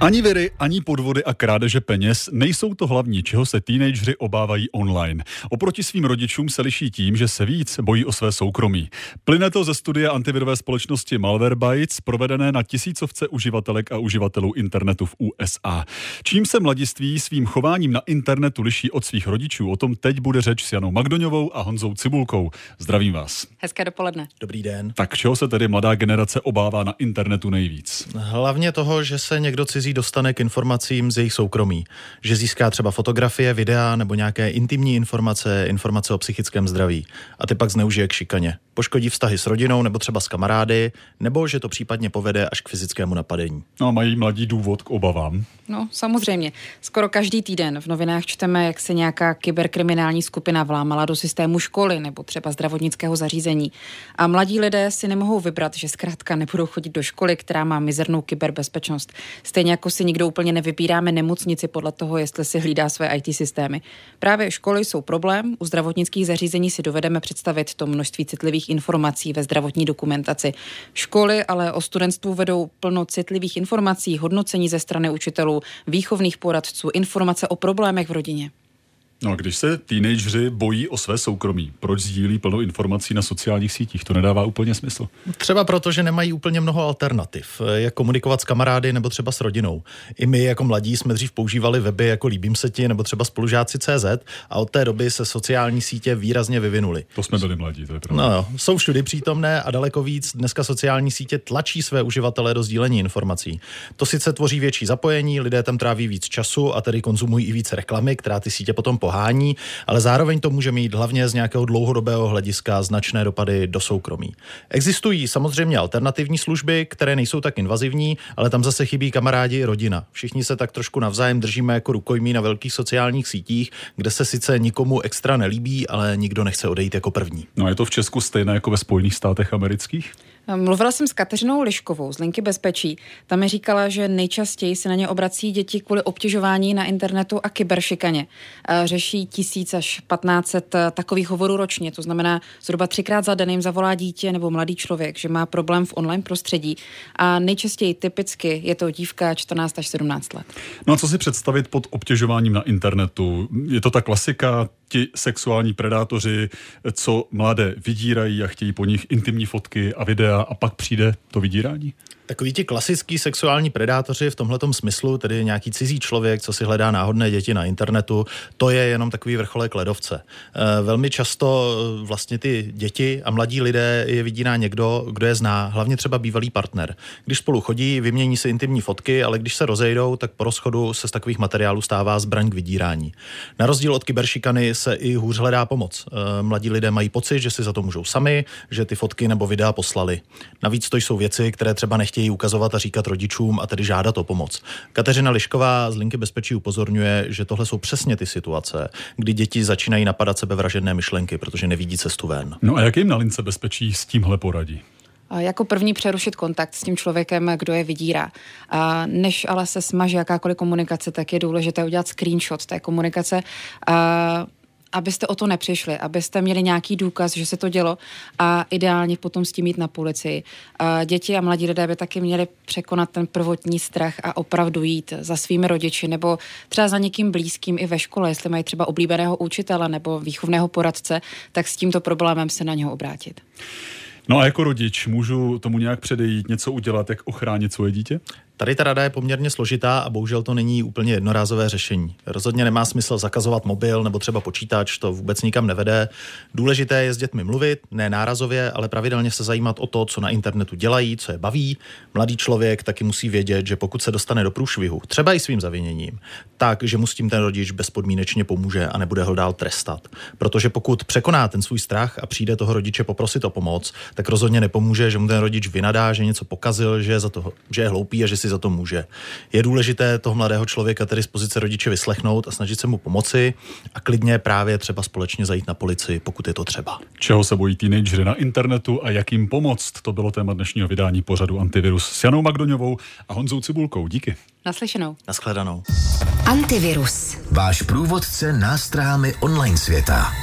Ani viry, ani podvody a krádeže peněz nejsou to hlavní, čeho se teenageři obávají online. Oproti svým rodičům se liší tím, že se víc bojí o své soukromí. Plyne to ze studie antivirové společnosti Malwarebytes, provedené na tisícovce uživatelek a uživatelů internetu v USA. Čím se mladiství svým chováním na internetu liší od svých rodičů, o tom teď bude řeč s Janou Magdoňovou a Honzou Cibulkou. Zdravím vás. Hezké dopoledne. Dobrý den. Tak čeho se tedy mladá generace obává na internetu nejvíc? Hlavně toho, že se někdo cizí cizí dostane k informacím z jejich soukromí. Že získá třeba fotografie, videa nebo nějaké intimní informace, informace o psychickém zdraví. A ty pak zneužije k šikaně. Poškodí vztahy s rodinou nebo třeba s kamarády, nebo že to případně povede až k fyzickému napadení. No a mají mladí důvod k obavám? No, samozřejmě. Skoro každý týden v novinách čteme, jak se nějaká kyberkriminální skupina vlámala do systému školy nebo třeba zdravotnického zařízení. A mladí lidé si nemohou vybrat, že zkrátka nebudou chodit do školy, která má mizernou kyberbezpečnost. Stejně jako si nikdo úplně nevybíráme nemocnici podle toho, jestli si hlídá své IT systémy. Právě školy jsou problém, u zdravotnických zařízení si dovedeme představit to množství citlivých informací ve zdravotní dokumentaci. Školy ale o studentstvu vedou plno citlivých informací, hodnocení ze strany učitelů, výchovných poradců, informace o problémech v rodině. No a když se teenageři bojí o své soukromí, proč sdílí plno informací na sociálních sítích? To nedává úplně smysl. Třeba proto, že nemají úplně mnoho alternativ, jak komunikovat s kamarády nebo třeba s rodinou. I my jako mladí jsme dřív používali weby jako Líbím se ti nebo třeba spolužáci CZ a od té doby se sociální sítě výrazně vyvinuly. To jsme byli mladí, to je pravda. No jo, jsou všudy přítomné a daleko víc dneska sociální sítě tlačí své uživatele do sdílení informací. To sice tvoří větší zapojení, lidé tam tráví víc času a tedy konzumují i víc reklamy, která ty sítě potom pohání, ale zároveň to může mít hlavně z nějakého dlouhodobého hlediska značné dopady do soukromí. Existují samozřejmě alternativní služby, které nejsou tak invazivní, ale tam zase chybí kamarádi i rodina. Všichni se tak trošku navzájem držíme jako rukojmí na velkých sociálních sítích, kde se sice nikomu extra nelíbí, ale nikdo nechce odejít jako první. No a je to v Česku stejné jako ve Spojených státech amerických? Mluvila jsem s Kateřinou Liškovou z Linky Bezpečí. Tam mi říkala, že nejčastěji se na ně obrací děti kvůli obtěžování na internetu a kyberšikaně. Řeší tisíc až 1500 eh, takových hovorů ročně, to znamená zhruba třikrát za den jim zavolá dítě nebo mladý člověk, že má problém v online prostředí. A nejčastěji typicky je to dívka 14 až 17 let. No a co si představit pod obtěžováním na internetu? Je to ta klasika, ti sexuální predátoři, co mladé vydírají a chtějí po nich intimní fotky a videa a pak přijde to vydírání? Takový ti klasický sexuální predátoři v tomhle smyslu, tedy nějaký cizí člověk, co si hledá náhodné děti na internetu, to je jenom takový vrcholek ledovce. E, velmi často e, vlastně ty děti a mladí lidé je vydírá někdo, kdo je zná, hlavně třeba bývalý partner. Když spolu chodí, vymění si intimní fotky, ale když se rozejdou, tak po rozchodu se z takových materiálů stává zbraň k vydírání. Na rozdíl od kyberšikany se i hůř hledá pomoc. E, mladí lidé mají pocit, že si za to můžou sami, že ty fotky nebo videa poslali. Navíc to jsou věci, které třeba nechtějí chtějí ukazovat a říkat rodičům a tedy žádat o pomoc. Kateřina Lišková z Linky bezpečí upozorňuje, že tohle jsou přesně ty situace, kdy děti začínají napadat sebevražedné myšlenky, protože nevidí cestu ven. No a jak jim na lince bezpečí s tímhle poradí? jako první přerušit kontakt s tím člověkem, kdo je vydírá. A než ale se smaže jakákoliv komunikace, tak je důležité udělat screenshot té komunikace. A abyste o to nepřišli, abyste měli nějaký důkaz, že se to dělo a ideálně potom s tím jít na policii. Děti a mladí lidé by taky měli překonat ten prvotní strach a opravdu jít za svými rodiči nebo třeba za někým blízkým i ve škole, jestli mají třeba oblíbeného učitele nebo výchovného poradce, tak s tímto problémem se na něho obrátit. No a jako rodič můžu tomu nějak předejít, něco udělat, jak ochránit svoje dítě? Tady ta rada je poměrně složitá a bohužel to není úplně jednorázové řešení. Rozhodně nemá smysl zakazovat mobil nebo třeba počítač, to vůbec nikam nevede. Důležité je s dětmi mluvit, ne nárazově, ale pravidelně se zajímat o to, co na internetu dělají, co je baví. Mladý člověk taky musí vědět, že pokud se dostane do průšvihu, třeba i svým zaviněním, tak, že mu s tím ten rodič bezpodmínečně pomůže a nebude ho dál trestat. Protože pokud překoná ten svůj strach a přijde toho rodiče poprosit o pomoc, tak rozhodně nepomůže, že mu ten rodič vynadá, že něco pokazil, že je, za to, že je hloupý a že si za to může. Je důležité toho mladého člověka tedy z pozice rodiče vyslechnout a snažit se mu pomoci a klidně právě třeba společně zajít na policii, pokud je to třeba. Čeho se bojí teenagery na internetu a jak jim pomoct? To bylo téma dnešního vydání pořadu Antivirus s Janou Magdoňovou a Honzou Cibulkou. Díky. Naslyšenou. Naschledanou. Antivirus. Váš průvodce nástrahami online světa.